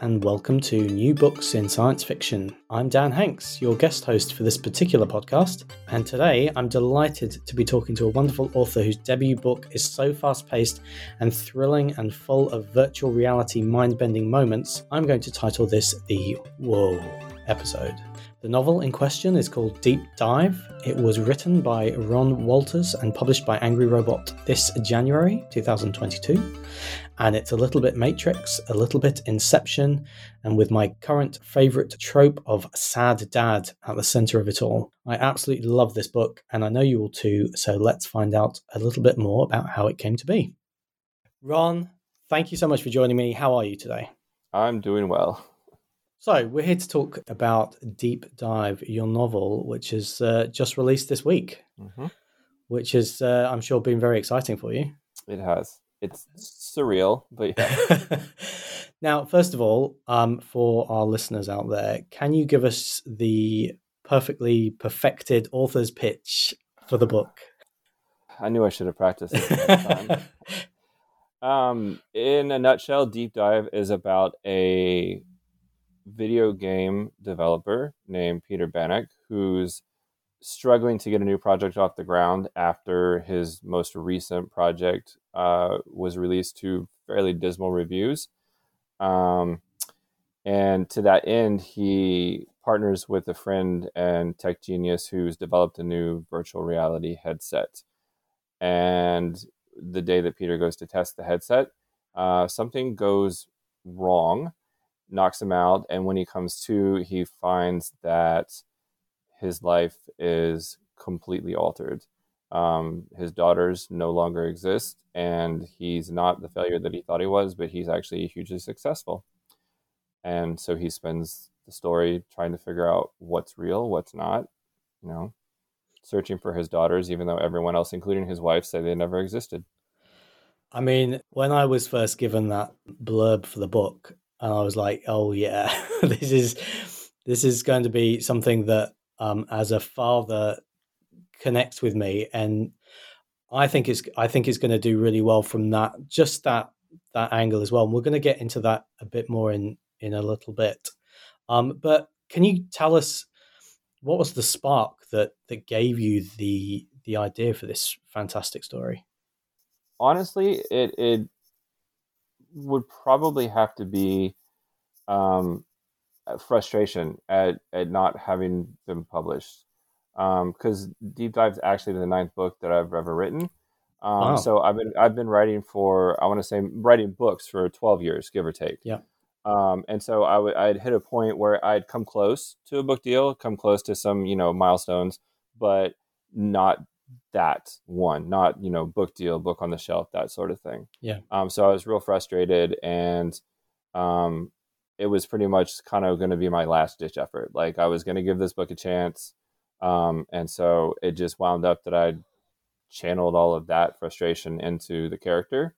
And welcome to New Books in Science Fiction. I'm Dan Hanks, your guest host for this particular podcast, and today I'm delighted to be talking to a wonderful author whose debut book is so fast paced and thrilling and full of virtual reality mind bending moments. I'm going to title this the Whoa episode. The novel in question is called Deep Dive. It was written by Ron Walters and published by Angry Robot this January 2022. And it's a little bit Matrix, a little bit Inception, and with my current favourite trope of sad dad at the centre of it all. I absolutely love this book, and I know you will too, so let's find out a little bit more about how it came to be. Ron, thank you so much for joining me. How are you today? I'm doing well. So, we're here to talk about Deep Dive, your novel, which is uh, just released this week, mm-hmm. which is, uh, I'm sure, been very exciting for you. It has. It's surreal, but yeah. now, first of all, um, for our listeners out there, can you give us the perfectly perfected author's pitch for the book? I knew I should have practiced um, in a nutshell, Deep Dive is about a video game developer named Peter Bannock who's struggling to get a new project off the ground after his most recent project uh, was released to fairly dismal reviews. Um, and to that end, he partners with a friend and tech genius who's developed a new virtual reality headset. And the day that Peter goes to test the headset, uh, something goes wrong knocks him out. And when he comes to, he finds that his life is completely altered. Um, his daughters no longer exist, and he's not the failure that he thought he was, but he's actually hugely successful. And so he spends the story trying to figure out what's real, what's not, you know, searching for his daughters, even though everyone else, including his wife, say they never existed. I mean, when I was first given that blurb for the book, and I was like, oh yeah, this is this is going to be something that um, as a father connects with me, and I think it's I think it's going to do really well from that just that that angle as well. And we're going to get into that a bit more in in a little bit. Um, but can you tell us what was the spark that that gave you the the idea for this fantastic story? Honestly, it it would probably have to be um, frustration at, at not having been published. Because um, Deep Dive is actually the ninth book that I've ever written. Um, wow. So I've been I've been writing for I want to say writing books for twelve years, give or take. Yeah. Um, and so I would I'd hit a point where I'd come close to a book deal, come close to some you know milestones, but not that one, not you know book deal, book on the shelf, that sort of thing. Yeah. Um, so I was real frustrated, and um, it was pretty much kind of going to be my last ditch effort. Like I was going to give this book a chance, um, and so it just wound up that I channeled all of that frustration into the character.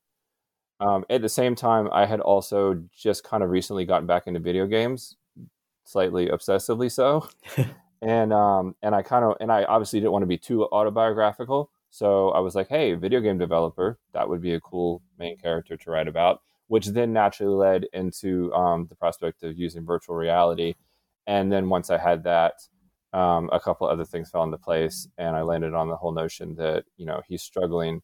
Um, at the same time, I had also just kind of recently gotten back into video games, slightly obsessively so, and um, and I kind of and I obviously didn't want to be too autobiographical, so I was like, hey, video game developer, that would be a cool main character to write about, which then naturally led into um, the prospect of using virtual reality, and then once I had that, um, a couple other things fell into place, and I landed on the whole notion that you know he's struggling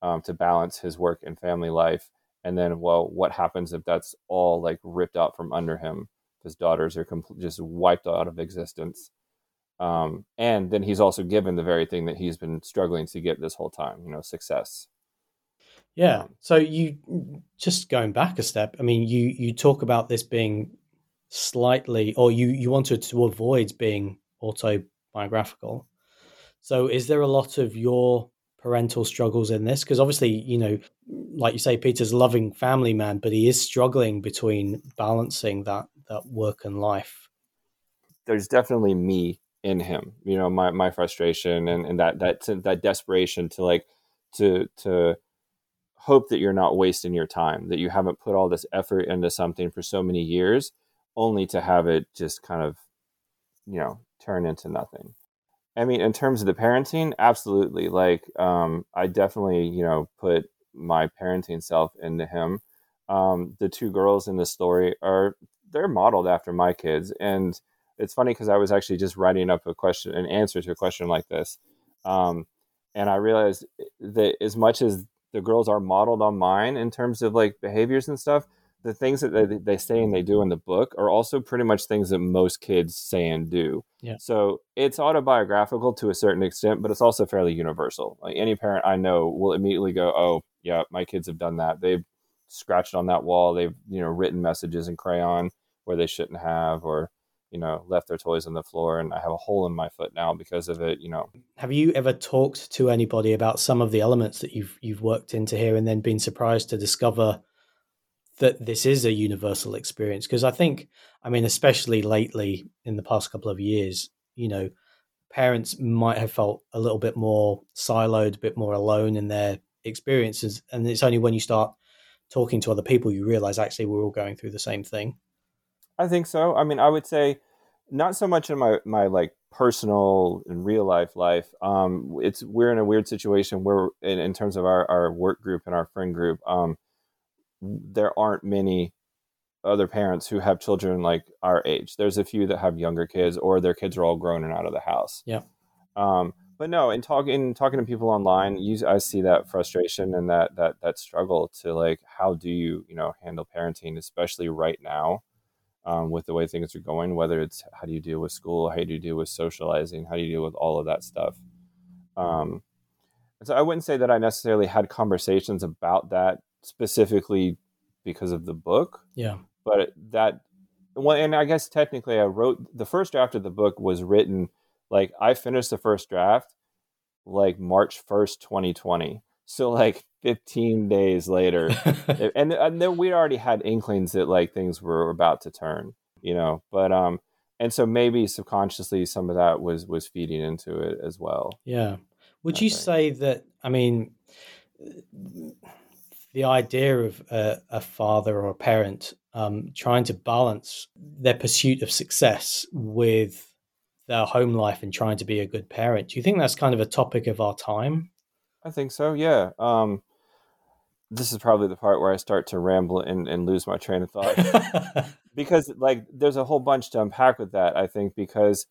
um, to balance his work and family life, and then well, what happens if that's all like ripped out from under him? His daughters are compl- just wiped out of existence, um, and then he's also given the very thing that he's been struggling to get this whole time, you know, success. Yeah. Um, so you just going back a step. I mean, you you talk about this being slightly, or you you wanted to avoid being autobiographical. So, is there a lot of your parental struggles in this? Because obviously, you know, like you say, Peter's a loving family man, but he is struggling between balancing that that work and life. There's definitely me in him, you know, my my frustration and and that that that desperation to like to to hope that you're not wasting your time, that you haven't put all this effort into something for so many years, only to have it just kind of, you know, turn into nothing. I mean, in terms of the parenting, absolutely. Like, um, I definitely, you know, put my parenting self into him. Um, the two girls in the story are they're modeled after my kids, and it's funny because I was actually just writing up a question, an answer to a question like this, um, and I realized that as much as the girls are modeled on mine in terms of like behaviors and stuff, the things that they, they say and they do in the book are also pretty much things that most kids say and do. Yeah. So it's autobiographical to a certain extent, but it's also fairly universal. Like any parent I know will immediately go, "Oh, yeah, my kids have done that. They've scratched on that wall. They've you know written messages in crayon where they shouldn't have, or you know left their toys on the floor, and I have a hole in my foot now because of it. You know." Have you ever talked to anybody about some of the elements that you've you've worked into here, and then been surprised to discover? that this is a universal experience because I think, I mean, especially lately in the past couple of years, you know, parents might have felt a little bit more siloed, a bit more alone in their experiences, and it's only when you start talking to other people you realize actually we're all going through the same thing. I think so. I mean, I would say not so much in my my like personal and real life life. Um, it's we're in a weird situation where in, in terms of our, our work group and our friend group. Um, there aren't many other parents who have children like our age. There's a few that have younger kids, or their kids are all grown and out of the house. Yeah. Um, but no, in talking talking to people online, you, I see that frustration and that that that struggle to like, how do you you know handle parenting, especially right now, um, with the way things are going. Whether it's how do you deal with school, how do you deal with socializing, how do you deal with all of that stuff. Um, so I wouldn't say that I necessarily had conversations about that specifically because of the book. Yeah. But that, well, and I guess technically I wrote the first draft of the book was written like I finished the first draft like March 1st, 2020. So like 15 days later. and, and then we already had inklings that like things were about to turn, you know, but, um, and so maybe subconsciously some of that was was feeding into it as well. Yeah. Would I you think. say that I mean the idea of a, a father or a parent um, trying to balance their pursuit of success with their home life and trying to be a good parent. Do you think that's kind of a topic of our time? I think so. Yeah. Um, this is probably the part where I start to ramble and, and lose my train of thought because like there's a whole bunch to unpack with that. I think because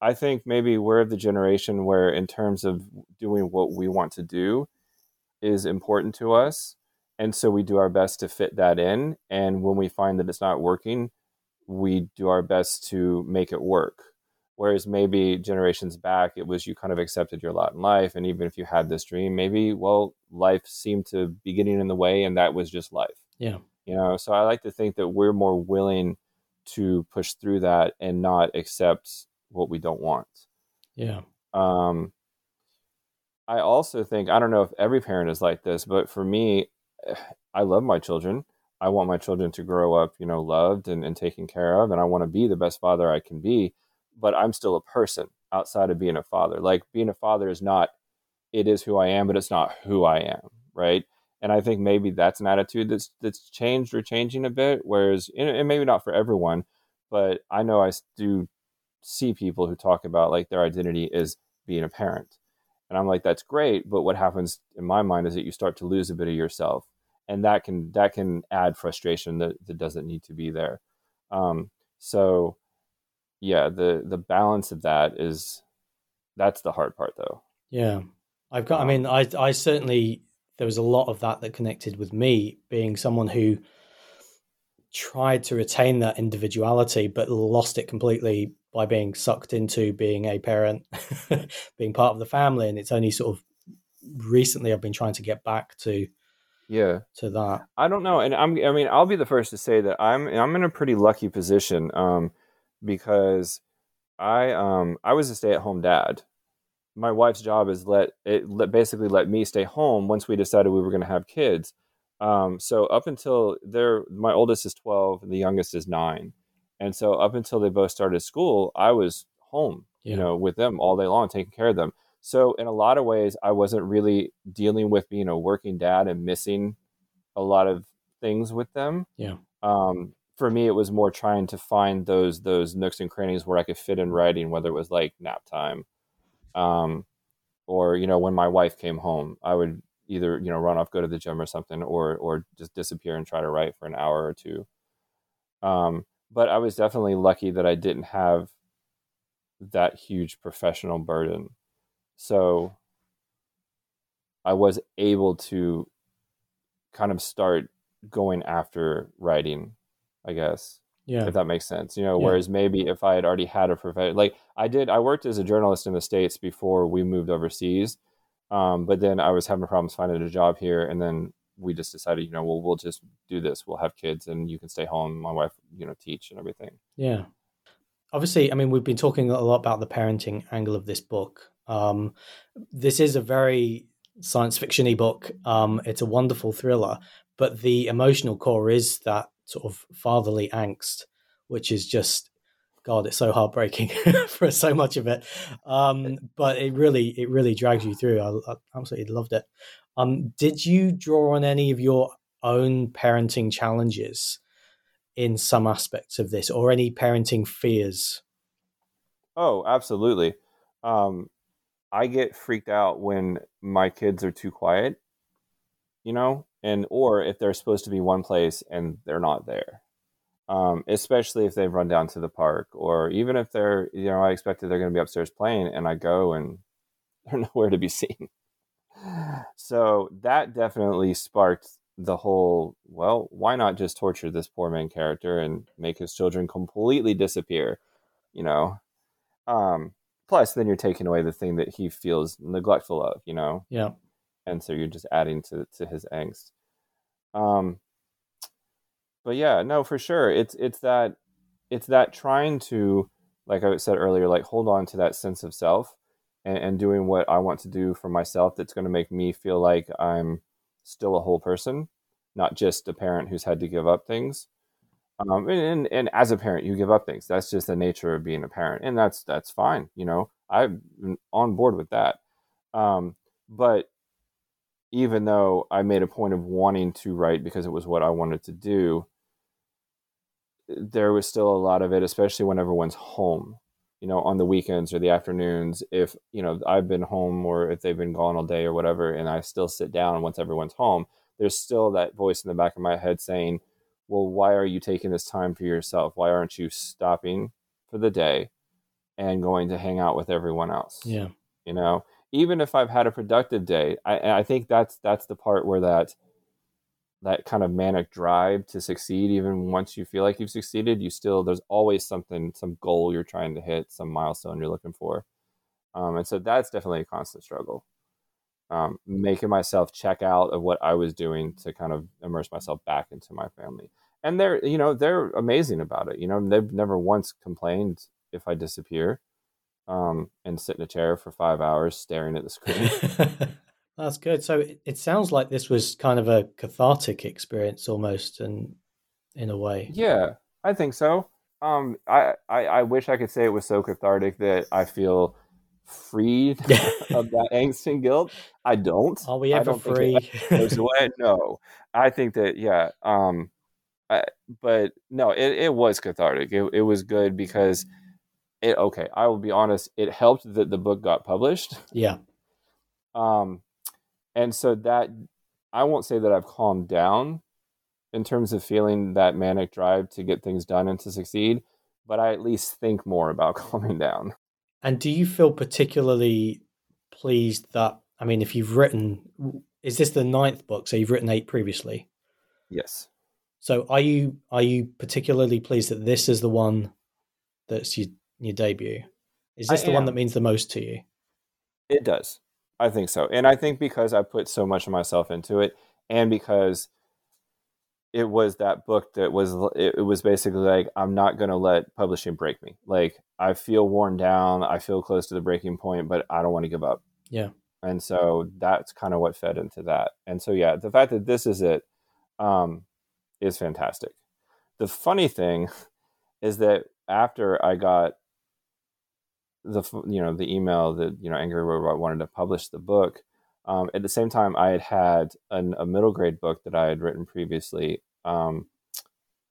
I think maybe we're of the generation where in terms of doing what we want to do is important to us and so we do our best to fit that in and when we find that it's not working we do our best to make it work whereas maybe generations back it was you kind of accepted your lot in life and even if you had this dream maybe well life seemed to be getting in the way and that was just life yeah you know so i like to think that we're more willing to push through that and not accept what we don't want yeah um i also think i don't know if every parent is like this but for me I love my children. I want my children to grow up, you know, loved and, and taken care of. And I want to be the best father I can be. But I'm still a person outside of being a father. Like being a father is not it is who I am, but it's not who I am, right? And I think maybe that's an attitude that's that's changed or changing a bit. Whereas, and maybe not for everyone, but I know I do see people who talk about like their identity is being a parent, and I'm like, that's great, but what happens in my mind is that you start to lose a bit of yourself, and that can that can add frustration that that doesn't need to be there. Um, so, yeah, the the balance of that is that's the hard part, though. Yeah, I've got. I mean, I I certainly there was a lot of that that connected with me being someone who tried to retain that individuality but lost it completely by being sucked into being a parent being part of the family. And it's only sort of recently i've been trying to get back to yeah. to that. I don't know. And i'm i mean i'll be the first to say that i'm i'm in a pretty lucky position. Um because i um i was a stay-at-home dad my wife's job is let it let, basically let me stay home once we decided we were going to have kids. Um, so up until they're my oldest is 12 and the youngest is nine. And so up until they both started school, I was home, yeah. you know, with them all day long, taking care of them. So in a lot of ways, I wasn't really dealing with being a working dad and missing a lot of things with them. Yeah. Um, for me, it was more trying to find those those nooks and crannies where I could fit in writing, whether it was like nap time um, or you know when my wife came home i would either you know run off go to the gym or something or or just disappear and try to write for an hour or two. Um, but i was definitely lucky that i didn't have that huge professional burden. So i was able to kind of start going after writing i guess yeah. If that makes sense. You know, yeah. whereas maybe if I had already had a profession, like I did, I worked as a journalist in the States before we moved overseas. Um, but then I was having problems finding a job here. And then we just decided, you know, well, we'll just do this. We'll have kids and you can stay home. My wife, you know, teach and everything. Yeah. Obviously, I mean, we've been talking a lot about the parenting angle of this book. Um, this is a very science fictiony book. Um, it's a wonderful thriller, but the emotional core is that sort of fatherly angst, which is just God, it's so heartbreaking for so much of it. Um, but it really, it really drags you through. I, I absolutely loved it. Um, did you draw on any of your own parenting challenges in some aspects of this, or any parenting fears? Oh, absolutely. Um, I get freaked out when my kids are too quiet. You know, and or if they're supposed to be one place and they're not there. Um, especially if they've run down to the park or even if they're you know i expected they're going to be upstairs playing and i go and they're nowhere to be seen. So that definitely sparked the whole well why not just torture this poor man character and make his children completely disappear you know? Um plus then you're taking away the thing that he feels neglectful of you know? Yeah and so you're just adding to to his angst. Um, but yeah, no, for sure, it's it's that it's that trying to, like I said earlier, like hold on to that sense of self and, and doing what I want to do for myself. That's going to make me feel like I'm still a whole person, not just a parent who's had to give up things. Um, and, and, and as a parent, you give up things. That's just the nature of being a parent, and that's that's fine. You know, I'm on board with that. Um, but even though I made a point of wanting to write because it was what I wanted to do, there was still a lot of it, especially when everyone's home, you know, on the weekends or the afternoons. If, you know, I've been home or if they've been gone all day or whatever, and I still sit down once everyone's home, there's still that voice in the back of my head saying, well, why are you taking this time for yourself? Why aren't you stopping for the day and going to hang out with everyone else? Yeah. You know, even if I've had a productive day, I, I think that's that's the part where that that kind of manic drive to succeed, even once you feel like you've succeeded, you still there's always something, some goal you're trying to hit, some milestone you're looking for, um, and so that's definitely a constant struggle. Um, making myself check out of what I was doing to kind of immerse myself back into my family, and they're you know they're amazing about it. You know they've never once complained if I disappear um, and sit in a chair for five hours staring at the screen. That's good. So it, it sounds like this was kind of a cathartic experience almost, and in a way. Yeah, I think so. Um, I, I, I wish I could say it was so cathartic that I feel freed of that angst and guilt. I don't. Are we ever free? it goes away. No, I think that yeah. Um, I, but no, it, it was cathartic. It, it was good because it. Okay, I will be honest. It helped that the book got published. yeah. Um, and so that I won't say that I've calmed down in terms of feeling that manic drive to get things done and to succeed, but I at least think more about calming down. And do you feel particularly pleased that I mean, if you've written, is this the ninth book? So you've written eight previously. Yes. So are you are you particularly pleased that this is the one that's your your debut? Is I this the one that means the most to you? It does. I think so. And I think because I put so much of myself into it and because it was that book that was it, it was basically like I'm not going to let publishing break me. Like I feel worn down, I feel close to the breaking point, but I don't want to give up. Yeah. And so that's kind of what fed into that. And so yeah, the fact that this is it um is fantastic. The funny thing is that after I got the you know the email that you know Angry Robot wanted to publish the book. Um, at the same time, I had had an, a middle grade book that I had written previously um,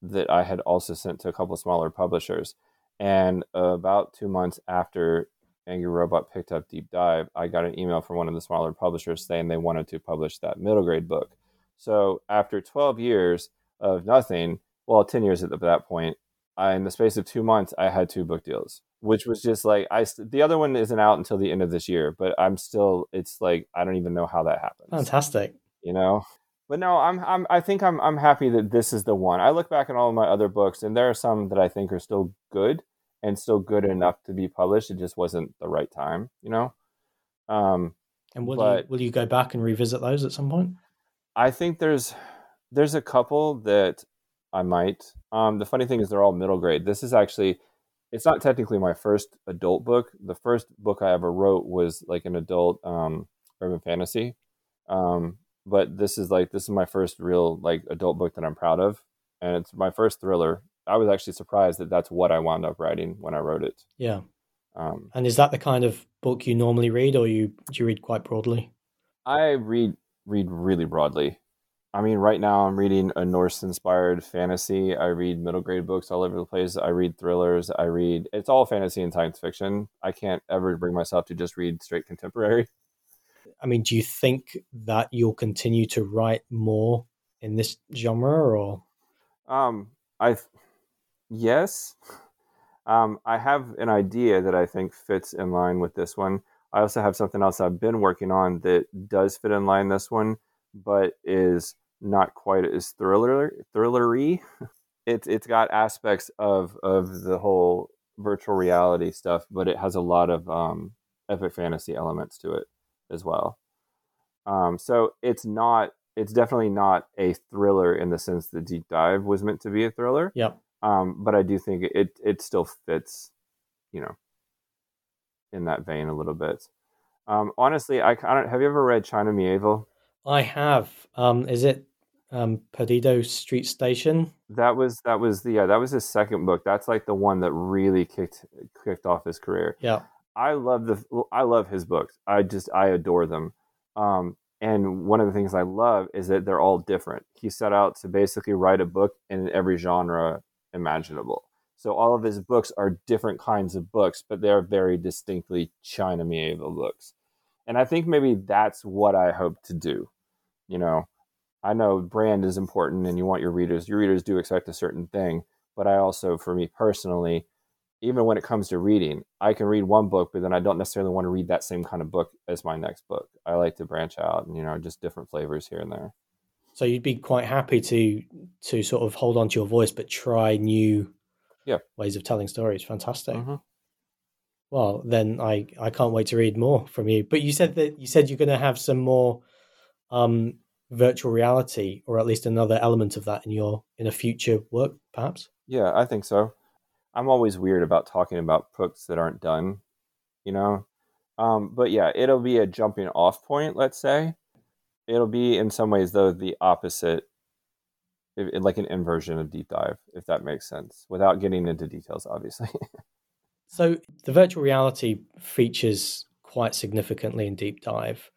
that I had also sent to a couple smaller publishers. And about two months after Angry Robot picked up Deep Dive, I got an email from one of the smaller publishers saying they wanted to publish that middle grade book. So after 12 years of nothing, well, 10 years at that point, I, in the space of two months, I had two book deals, which was just like I. The other one isn't out until the end of this year, but I'm still. It's like I don't even know how that happens. Fantastic. You know, but no, I'm. I'm. I think I'm. I'm happy that this is the one. I look back at all of my other books, and there are some that I think are still good and still good enough to be published. It just wasn't the right time. You know. Um, And will you will you go back and revisit those at some point? I think there's there's a couple that I might. Um, the funny thing is they're all middle grade. This is actually it's not technically my first adult book. The first book I ever wrote was like an adult um, urban fantasy. Um, but this is like this is my first real like adult book that I'm proud of, and it's my first thriller. I was actually surprised that that's what I wound up writing when I wrote it. Yeah. Um, And is that the kind of book you normally read, or you do you read quite broadly? I read read really broadly. I mean, right now I'm reading a Norse-inspired fantasy. I read middle grade books all over the place. I read thrillers. I read it's all fantasy and science fiction. I can't ever bring myself to just read straight contemporary. I mean, do you think that you'll continue to write more in this genre, or Um, I yes, um, I have an idea that I think fits in line with this one. I also have something else I've been working on that does fit in line this one, but is not quite as thriller thrillery. It's it's got aspects of of the whole virtual reality stuff, but it has a lot of um, epic fantasy elements to it as well. Um, so it's not it's definitely not a thriller in the sense that Deep Dive was meant to be a thriller. Yep. Um, but I do think it it still fits, you know, in that vein a little bit. Um, honestly, I, I don't. Have you ever read China Mieville? I have. Um, is it um, Perdido Street Station? That was that was the yeah that was his second book. That's like the one that really kicked kicked off his career. Yeah. I love the I love his books. I just I adore them. Um, and one of the things I love is that they're all different. He set out to basically write a book in every genre imaginable. So all of his books are different kinds of books, but they're very distinctly China Mieville books. And I think maybe that's what I hope to do. You know, I know brand is important and you want your readers, your readers do expect a certain thing, but I also, for me personally, even when it comes to reading, I can read one book, but then I don't necessarily want to read that same kind of book as my next book. I like to branch out and, you know, just different flavors here and there. So you'd be quite happy to to sort of hold on to your voice, but try new Yeah. ways of telling stories. Fantastic. Mhm. Well, then I I can't wait to read more from you. But you said that you said you're going to have some more um, virtual reality, or at least another element of that in your in a future work, perhaps. Yeah, I think so. I'm always weird about talking about books that aren't done, you know? Um, but yeah, it'll be a jumping off point, let's say. It'll be in some ways, though, the opposite, if, like an inversion of Deep Dive, if that makes sense, without getting into details, obviously. So the virtual reality features quite significantly in Deep Dive.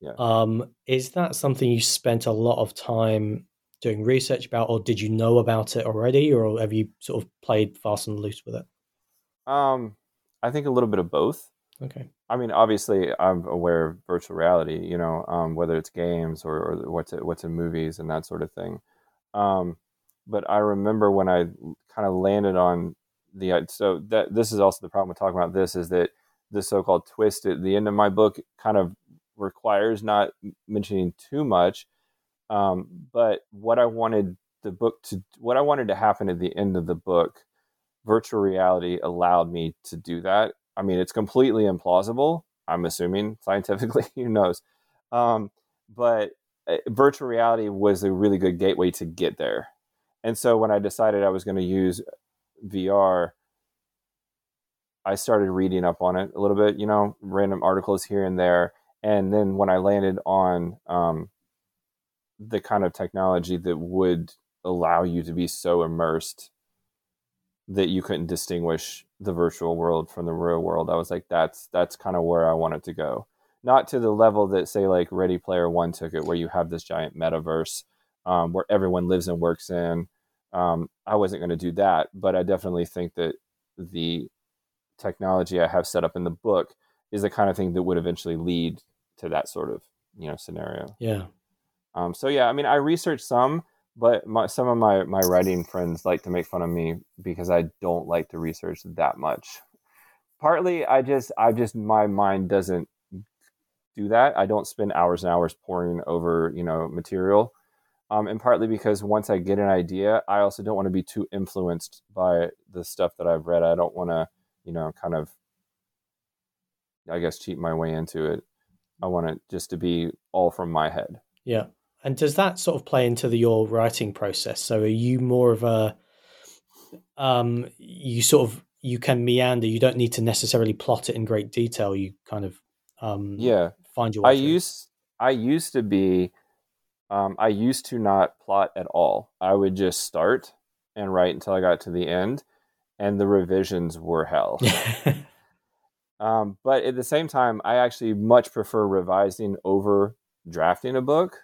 Yeah. Um, is that something you spent a lot of time doing research about, or did you know about it already, or have you sort of played fast and loose with it? Um, I think a little bit of both. Okay. I mean, obviously, I'm aware of virtual reality. You know, um, whether it's games or, or what's it, what's in movies and that sort of thing. Um, but I remember when I kind of landed on the so that this is also the problem with talking about this is that the so-called twist at the end of my book kind of requires not mentioning too much. Um, but what I wanted the book to what I wanted to happen at the end of the book, virtual reality allowed me to do that. I mean, it's completely implausible. I'm assuming scientifically, who knows? Um, but uh, virtual reality was a really good gateway to get there. And so when I decided I was going to use VR, I started reading up on it a little bit, you know, random articles here and there. And then when I landed on um, the kind of technology that would allow you to be so immersed that you couldn't distinguish the virtual world from the real world, I was like, that's that's kind of where I wanted to go. Not to the level that say like Ready Player One took it, where you have this giant metaverse um, where everyone lives and works in. Um, I wasn't going to do that, but I definitely think that the technology I have set up in the book is the kind of thing that would eventually lead to that sort of you know scenario. Yeah. Um, so yeah, I mean, I researched some, but my, some of my my writing friends like to make fun of me because I don't like to research that much. Partly, I just I just my mind doesn't do that. I don't spend hours and hours poring over you know material. Um, and partly because once I get an idea, I also don't want to be too influenced by the stuff that I've read. I don't want to, you know, kind of, I guess, cheat my way into it. I want it just to be all from my head. Yeah. And does that sort of play into the, your writing process? So are you more of a, um, you sort of, you can meander, you don't need to necessarily plot it in great detail. You kind of, um, yeah, find your way I used, I used to be, um, I used to not plot at all. I would just start and write until I got to the end, and the revisions were hell. um, but at the same time, I actually much prefer revising over drafting a book.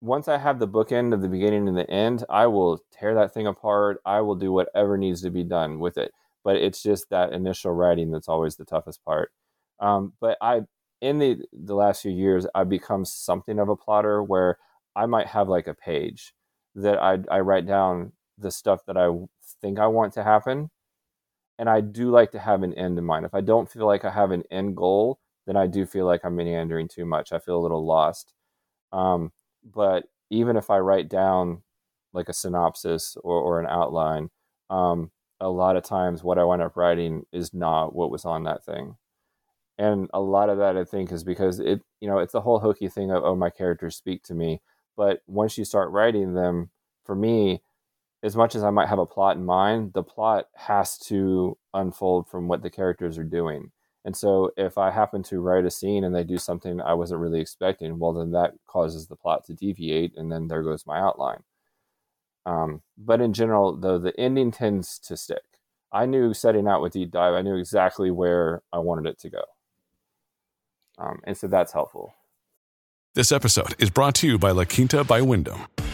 Once I have the bookend of the beginning and the end, I will tear that thing apart. I will do whatever needs to be done with it. But it's just that initial writing that's always the toughest part. Um, but I, in the the last few years, I've become something of a plotter where I might have like a page that I, I write down the stuff that I think I want to happen. And I do like to have an end in mind. If I don't feel like I have an end goal, then I do feel like I'm meandering too much. I feel a little lost. Um, but even if I write down like a synopsis or, or an outline, um, a lot of times what I wind up writing is not what was on that thing. And a lot of that I think is because it, you know, it's the whole hooky thing of, oh, my characters speak to me but once you start writing them, for me, as much as I might have a plot in mind, the plot has to unfold from what the characters are doing. And so if I happen to write a scene and they do something I wasn't really expecting, well, then that causes the plot to deviate, and then there goes my outline. Um, but in general, though, the ending tends to stick. I knew setting out with Deep Dive, I knew exactly where I wanted it to go. Um, and so that's helpful. This episode is brought to you by La Quinta by Wyndham.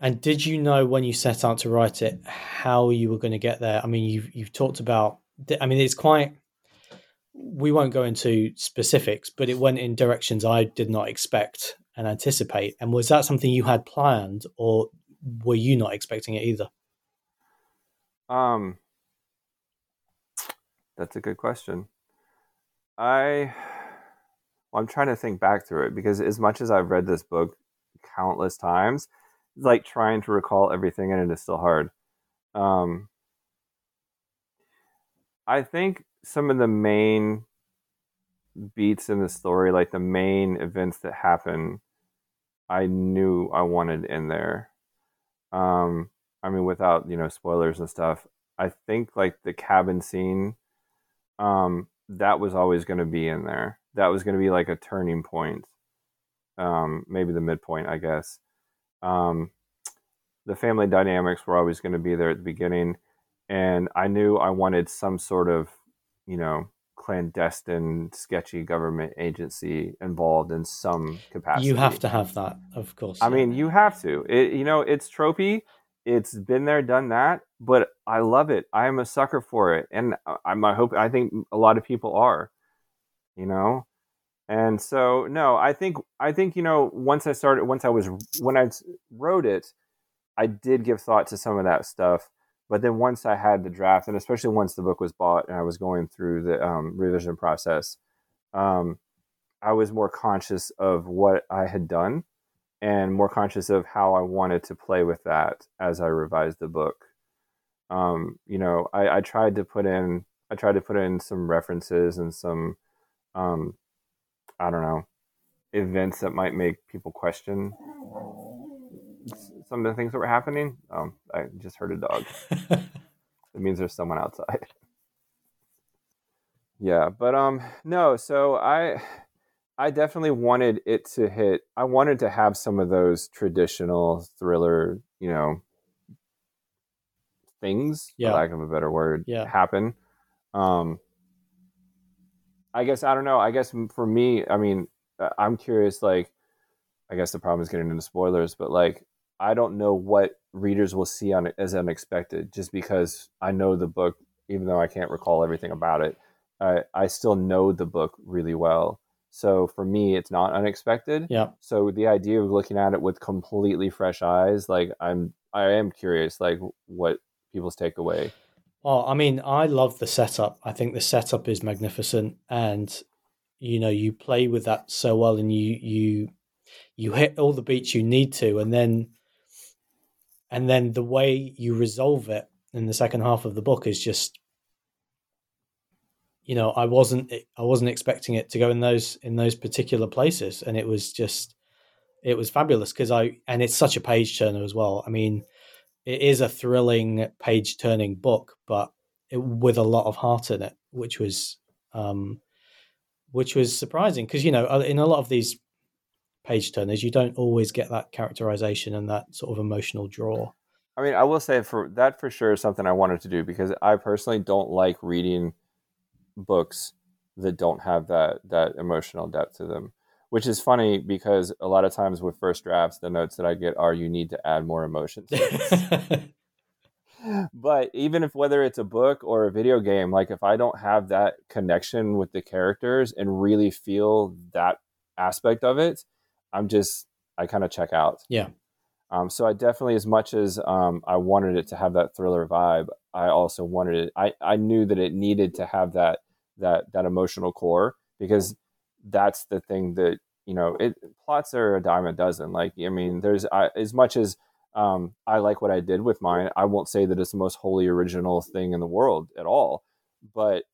And did you know when you set out to write it how you were going to get there? I mean, you've you've talked about. I mean, it's quite. We won't go into specifics, but it went in directions I did not expect and anticipate. And was that something you had planned, or were you not expecting it either? Um, that's a good question. I, well, I'm trying to think back through it because as much as I've read this book countless times, like trying to recall everything and it is still hard. Um, I think some of the main beats in the story, like the main events that happen, I knew I wanted in there. Um, I mean, without you know spoilers and stuff, I think like the cabin scene, um, that was always going to be in there. That was going to be like a turning point, um, maybe the midpoint, I guess. Um, the family dynamics were always going to be there at the beginning, and I knew I wanted some sort of, you know, clandestine, sketchy government agency involved in some capacity. You have to have that, of course. I mean, you have to. It, you know, it's tropey. It's been there, done that. But I love it. I am a sucker for it, and I'm. I hope. I think a lot of people are. You know, and so no, I think. I think you know. Once I started, once I was when I wrote it, I did give thought to some of that stuff. But then once I had the draft, and especially once the book was bought and I was going through the um, revision process, um, I was more conscious of what I had done and more conscious of how I wanted to play with that as I revised the book. Um, you know, I, I, tried to put in I tried to put in some references and some um, I don't know events that might make people question some of the things that were happening. Um, I just heard a dog. it means there's someone outside. yeah, but um, no. So I, I definitely wanted it to hit. I wanted to have some of those traditional thriller, you know, things, yeah. for lack of a better word, yeah. happen. Um, I guess I don't know. I guess for me, I mean, uh, I'm curious. Like, I guess the problem is getting into spoilers, but like, I don't know what readers will see on it as unexpected, just because I know the book, even though I can't recall everything about it. I, I still know the book really well. So for me, it's not unexpected. Yeah. So the idea of looking at it with completely fresh eyes, like I'm, I am curious, like what people's takeaway. Well, I mean, I love the setup. I think the setup is magnificent, and you know, you play with that so well, and you you you hit all the beats you need to, and then and then the way you resolve it in the second half of the book is just you know i wasn't i wasn't expecting it to go in those in those particular places and it was just it was fabulous because i and it's such a page turner as well i mean it is a thrilling page turning book but it, with a lot of heart in it which was um which was surprising because you know in a lot of these page turners, you don't always get that characterization and that sort of emotional draw. I mean, I will say for that for sure is something I wanted to do because I personally don't like reading books that don't have that that emotional depth to them. Which is funny because a lot of times with first drafts, the notes that I get are you need to add more emotion. but even if whether it's a book or a video game, like if I don't have that connection with the characters and really feel that aspect of it, I'm just I kind of check out. Yeah. Um, so I definitely, as much as um, I wanted it to have that thriller vibe, I also wanted it. I, I knew that it needed to have that that that emotional core because that's the thing that you know. It plots are a dime a dozen. Like I mean, there's I, as much as um, I like what I did with mine. I won't say that it's the most wholly original thing in the world at all, but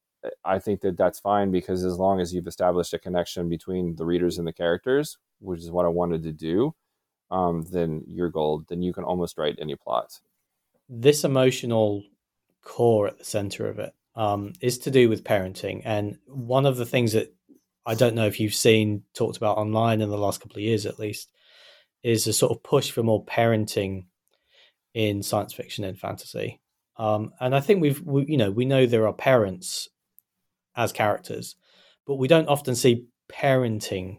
I think that that's fine because as long as you've established a connection between the readers and the characters, which is what I wanted to do, um, then you're gold. Then you can almost write any plot. This emotional core at the center of it um, is to do with parenting, and one of the things that I don't know if you've seen talked about online in the last couple of years, at least, is a sort of push for more parenting in science fiction and fantasy. Um, and I think we've, we, you know, we know there are parents as characters, but we don't often see parenting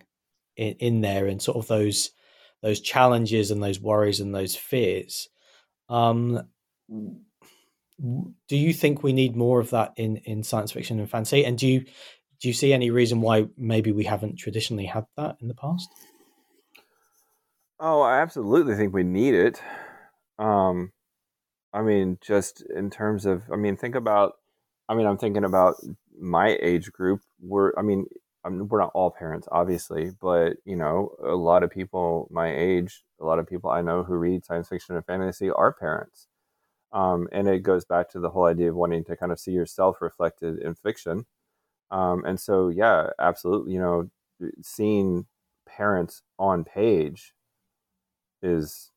in, in there and sort of those those challenges and those worries and those fears. Um, do you think we need more of that in in science fiction and fantasy? And do you do you see any reason why maybe we haven't traditionally had that in the past? Oh, I absolutely think we need it. Um, I mean, just in terms of, I mean, think about, I mean, I'm thinking about my age group. We're, I mean, I'm, we're not all parents, obviously, but you know, a lot of people my age, a lot of people I know who read science fiction and fantasy are parents. Um, and it goes back to the whole idea of wanting to kind of see yourself reflected in fiction. Um, and so, yeah, absolutely, you know, seeing parents on page is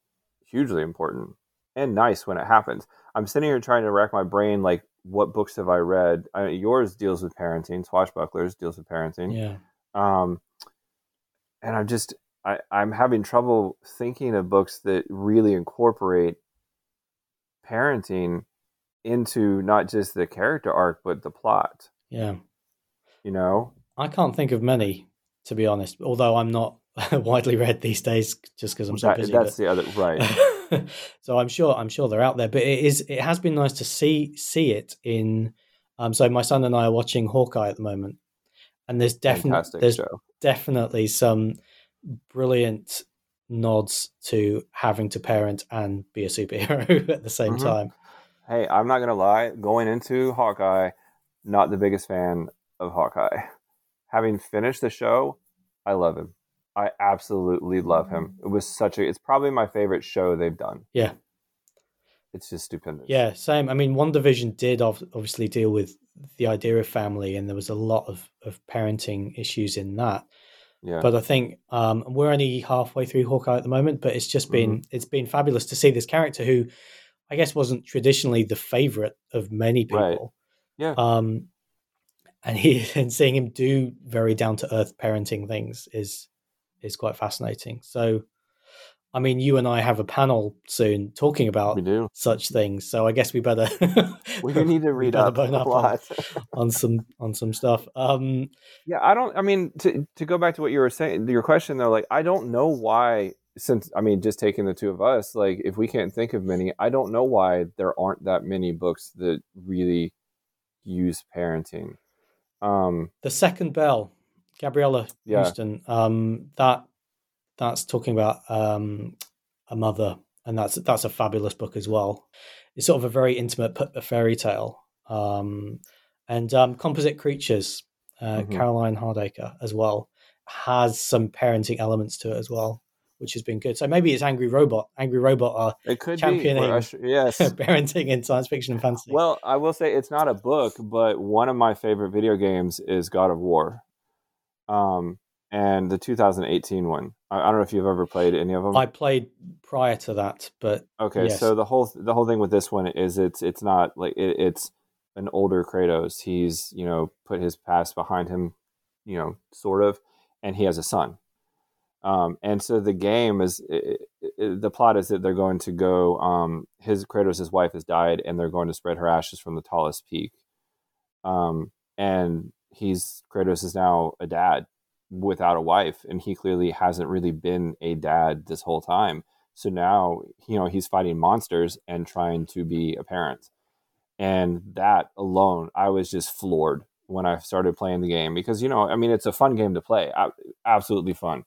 hugely important and nice when it happens. I'm sitting here trying to rack my brain, like, what books have I read? I, yours deals with parenting. Swashbucklers deals with parenting. Yeah. Um, and I'm just, I, I'm having trouble thinking of books that really incorporate parenting into not just the character arc, but the plot. Yeah. You know? I can't think of many, to be honest, although I'm not widely read these days just because I'm so that, busy. That's but... the other, right. so I'm sure I'm sure they're out there, but it is it has been nice to see see it in. Um, so my son and I are watching Hawkeye at the moment, and there's definitely there's show. definitely some brilliant nods to having to parent and be a superhero at the same mm-hmm. time. Hey, I'm not gonna lie. Going into Hawkeye, not the biggest fan of Hawkeye. Having finished the show, I love him. I absolutely love him. It was such a. It's probably my favorite show they've done. Yeah, it's just stupendous. Yeah, same. I mean, WandaVision did obviously deal with the idea of family, and there was a lot of of parenting issues in that. Yeah. But I think um, we're only halfway through Hawkeye at the moment, but it's just been mm-hmm. it's been fabulous to see this character who, I guess, wasn't traditionally the favorite of many people. Right. Yeah. Um, and he and seeing him do very down to earth parenting things is is quite fascinating. So, I mean, you and I have a panel soon talking about such things. So I guess we better we need to read up, up, a lot on, on, some on some stuff. Um, yeah, I don't. I mean, to to go back to what you were saying, your question though, like I don't know why. Since I mean, just taking the two of us, like if we can't think of many, I don't know why there aren't that many books that really use parenting. Um, the second bell Gabriela yeah. Houston. Um, that that's talking about um, a mother, and that's that's a fabulous book as well. It's sort of a very intimate fairy tale. Um, and um, Composite Creatures, uh, mm-hmm. Caroline Hardaker as well, has some parenting elements to it as well, which has been good. So maybe it's Angry Robot. Angry Robot are it could championing be. yes. parenting in science fiction and fantasy. Well, I will say it's not a book, but one of my favorite video games is God of War um, and the 2018 one. I, I, don't know if you've ever played any of them. I played prior to that, but okay. Yes. So the whole the whole thing with this one is it's it's not like it, it's an older Kratos. He's you know put his past behind him, you know, sort of, and he has a son. Um, and so the game is it, it, the plot is that they're going to go. Um, his Kratos' his wife has died, and they're going to spread her ashes from the tallest peak. Um, and he's Kratos is now a dad without a wife, and he clearly hasn't really been a dad this whole time. So now, you know, he's fighting monsters and trying to be a parent. And that alone, I was just floored when I started playing the game because, you know, I mean, it's a fun game to play, absolutely fun.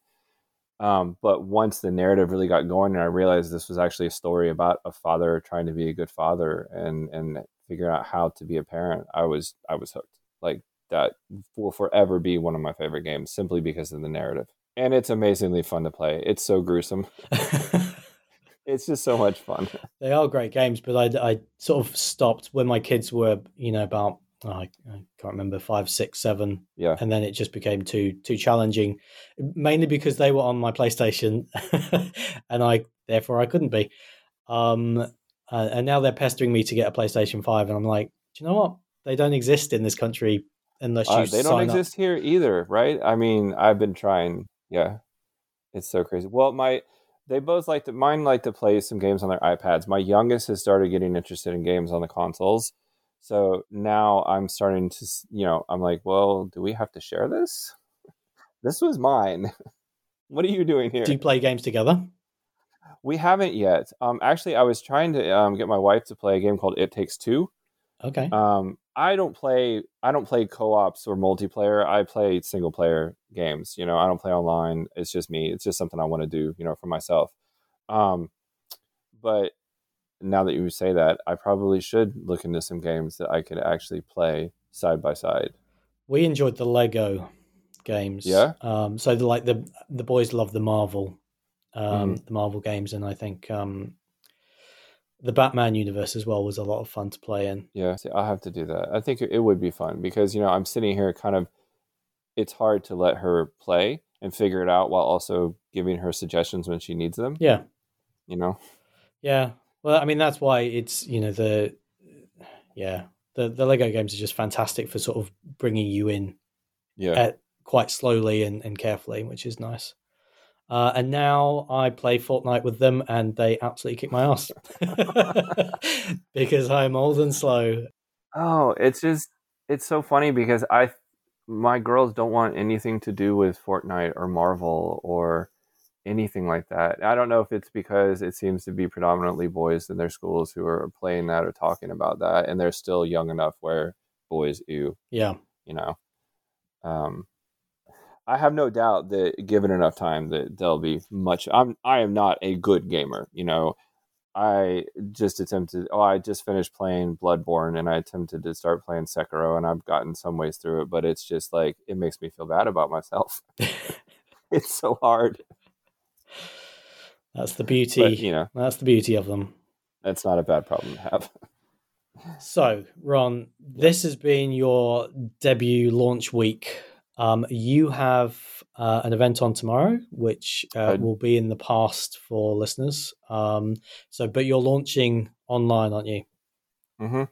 Um, but once the narrative really got going, and I realized this was actually a story about a father trying to be a good father and and figuring out how to be a parent, I was I was hooked. Like that will forever be one of my favorite games simply because of the narrative. And it's amazingly fun to play. It's so gruesome. it's just so much fun. They are great games, but I, I sort of stopped when my kids were, you know, about oh, I, I, can't remember five, six, seven. Yeah, and then it just became too too challenging, mainly because they were on my PlayStation, and I therefore I couldn't be. Um, uh, and now they're pestering me to get a PlayStation Five, and I'm like, do you know what? They don't exist in this country unless you. Uh, they don't exist up. here either, right? I mean, I've been trying. Yeah, it's so crazy. Well, my they both like to mine like to play some games on their iPads. My youngest has started getting interested in games on the consoles. So now I'm starting to, you know, I'm like, well, do we have to share this? This was mine. what are you doing here? Do you play games together? We haven't yet. Um, actually, I was trying to um, get my wife to play a game called It Takes Two. Okay. Um, I don't play. I don't play co-ops or multiplayer. I play single player games. You know, I don't play online. It's just me. It's just something I want to do. You know, for myself. Um, but now that you say that, I probably should look into some games that I could actually play side by side. We enjoyed the Lego games. Yeah. Um, so the like the the boys love the Marvel, um, mm. the Marvel games, and I think um, the Batman universe as well was a lot of fun to play in. Yeah, see, I'll have to do that. I think it would be fun because you know I'm sitting here kind of. It's hard to let her play and figure it out while also giving her suggestions when she needs them. Yeah. You know. Yeah. Well, I mean that's why it's you know the yeah the the Lego games are just fantastic for sort of bringing you in. Yeah. At, quite slowly and, and carefully, which is nice. Uh, and now I play Fortnite with them, and they absolutely kick my ass because I'm old and slow. Oh, it's just it's so funny because I my girls don't want anything to do with Fortnite or Marvel or anything like that. I don't know if it's because it seems to be predominantly boys in their schools who are playing that or talking about that, and they're still young enough where boys, ew, yeah, you know. Um, I have no doubt that given enough time that they'll be much. I'm I am not a good gamer, you know. I just attempted. Oh, I just finished playing Bloodborne, and I attempted to start playing Sekiro, and I've gotten some ways through it. But it's just like it makes me feel bad about myself. it's so hard. That's the beauty. But, you know, that's the beauty of them. That's not a bad problem to have. so, Ron, this has been your debut launch week um, you have uh, an event on tomorrow, which uh, will be in the past for listeners. Um, so, but you're launching online, aren't you? Hmm.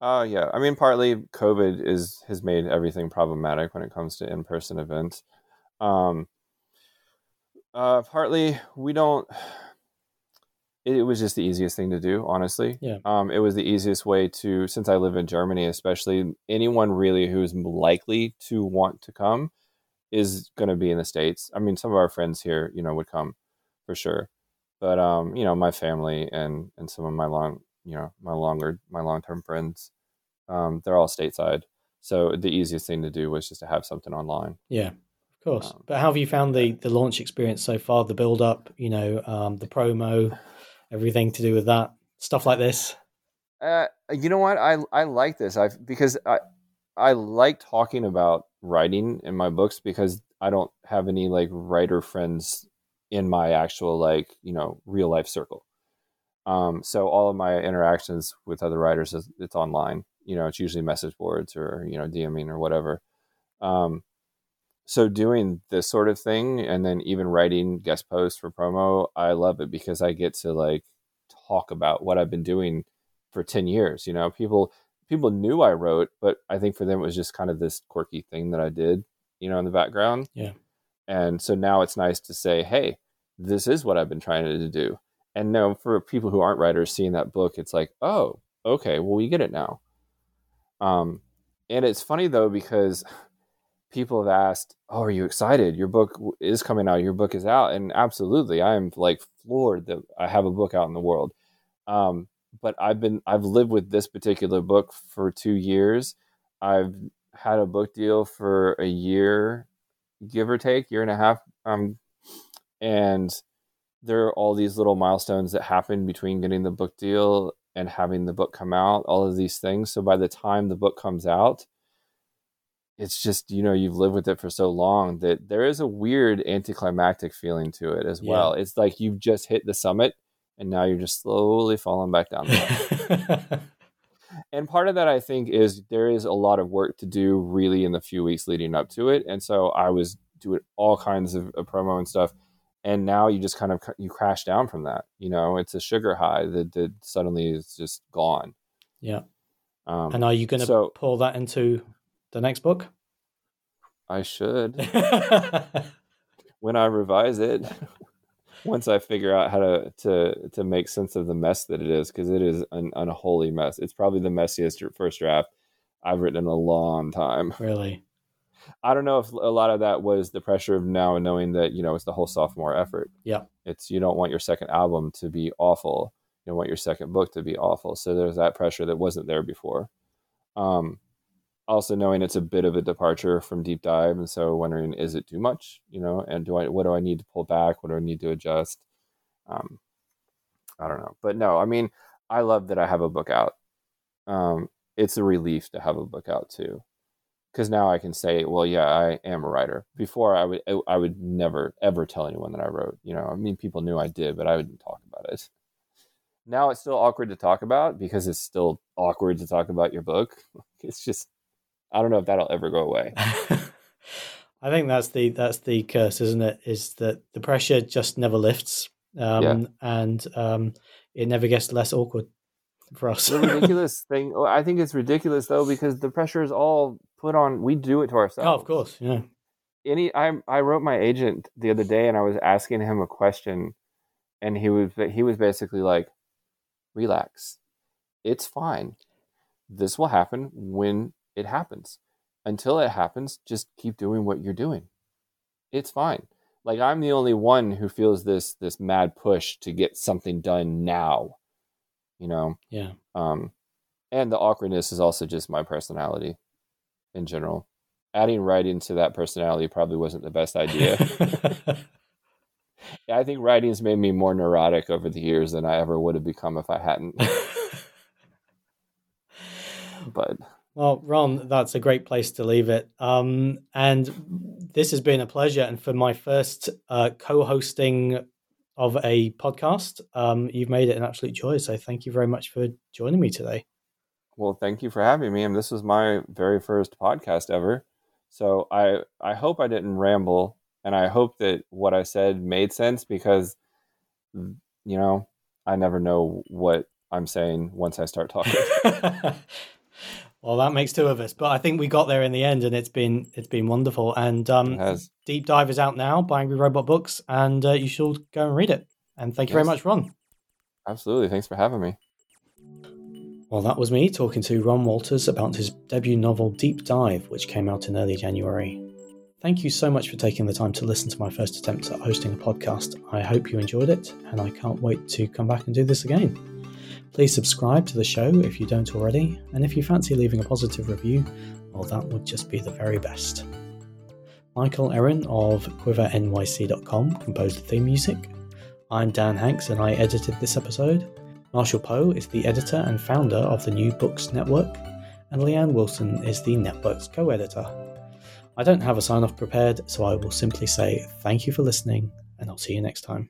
Uh, yeah. I mean, partly COVID is has made everything problematic when it comes to in person events. Um, uh, partly we don't it, was just the easiest thing to do, honestly. Yeah. Um, it was the easiest way to, since I live in Germany, especially anyone really who's likely to want to come is going to be in the States. I mean, some of our friends here, you know, would come for sure. But, um, you know, my family and, and some of my long, you know, my longer, my long-term friends, um, they're all stateside. So the easiest thing to do was just to have something online. Yeah. Of course. Um, but how have you found the, the launch experience so far? The build up, you know, um, the promo, everything to do with that stuff like this? Uh, you know what? I I like this. I because I I like talking about writing in my books because I don't have any like writer friends in my actual like you know real life circle. Um, so all of my interactions with other writers is it's online. You know, it's usually message boards or you know DMing or whatever. Um, so doing this sort of thing and then even writing guest posts for promo i love it because i get to like talk about what i've been doing for 10 years you know? People people knew i wrote but i think for them it was just kind of this quirky thing that i did you know in the background. Yeah. And so now it's nice to say hey this is what i've been trying to do. And now for people who aren't writers seeing that book it's like oh okay well we get it now. Um and it's funny though because people have asked, "Oh, are you excited? Your book is coming out. Your book is out." And absolutely, I am like floored that I have a book out in the world. Um, but I've been I've lived with this particular book for two years. I've had a book deal for a year, give or take, year and a half. Um, and there are all these little milestones that happen between getting the book deal and having the book come out. All of these things. So by the time the book comes out, it's just you know you've lived with it for so long that there is a weird anticlimactic feeling to it as yeah. well it's like you've just hit the summit and now you're just slowly falling back down and part of that I think is there is a lot of work to do really in the few weeks leading up to it, and so I was doing all kinds of, of promo and stuff, and now you just kind of you crash down from that. You know, it's a sugar high that, that suddenly is just gone. Yeah. Um, and are you going to so, pull that into the next book? I should. when I revise it, once I figure out how to to to make sense of the mess that it is, because it is an unholy mess. It's probably the messiest first draft I've written in a long time. Really. I don't know if a lot of that was the pressure of now knowing that you know it's the whole sophomore effort. Yeah, it's you don't want your second album to be awful. You don't want your second book to be awful. So there's that pressure that wasn't there before. Um, also knowing it's a bit of a departure from deep dive, and so wondering is it too much? You know, and do I what do I need to pull back? What do I need to adjust? Um, I don't know, but no, I mean, I love that I have a book out. Um, it's a relief to have a book out too because now I can say, well, yeah, I am a writer. Before, I would I would never ever tell anyone that I wrote. You know, I mean, people knew I did, but I wouldn't talk about it. Now it's still awkward to talk about because it's still awkward to talk about your book. It's just, I don't know if that'll ever go away. I think that's the that's the curse, isn't it? Is that the pressure just never lifts, um, yeah. and um, it never gets less awkward for us. the ridiculous thing, I think it's ridiculous though because the pressure is all put on. We do it to ourselves. Oh, of course, yeah. Any, I I wrote my agent the other day, and I was asking him a question, and he was he was basically like, "Relax, it's fine. This will happen when it happens. Until it happens, just keep doing what you're doing. It's fine." Like I'm the only one who feels this this mad push to get something done now. You know. Yeah. Um, and the awkwardness is also just my personality in general. Adding writing to that personality probably wasn't the best idea. I think writing's made me more neurotic over the years than I ever would have become if I hadn't. but well, Ron, that's a great place to leave it. Um, and this has been a pleasure. And for my first uh, co-hosting of a podcast, um, you've made it an absolute joy. So thank you very much for joining me today. Well, thank you for having me. And this is my very first podcast ever. So I I hope I didn't ramble and I hope that what I said made sense because you know, I never know what I'm saying once I start talking. well, that makes two of us, but I think we got there in the end and it's been it's been wonderful and um Deep Dive is out now by Angry Robot Books and uh, you should go and read it. And thank you yes. very much, Ron. Absolutely. Thanks for having me. Well, that was me talking to Ron Walters about his debut novel Deep Dive, which came out in early January. Thank you so much for taking the time to listen to my first attempt at hosting a podcast. I hope you enjoyed it, and I can't wait to come back and do this again. Please subscribe to the show if you don't already, and if you fancy leaving a positive review, well, that would just be the very best. Michael Aaron of QuiverNYC.com composed the theme music. I'm Dan Hanks, and I edited this episode. Marshall Poe is the editor and founder of the New Books Network, and Leanne Wilson is the network's co editor. I don't have a sign off prepared, so I will simply say thank you for listening, and I'll see you next time.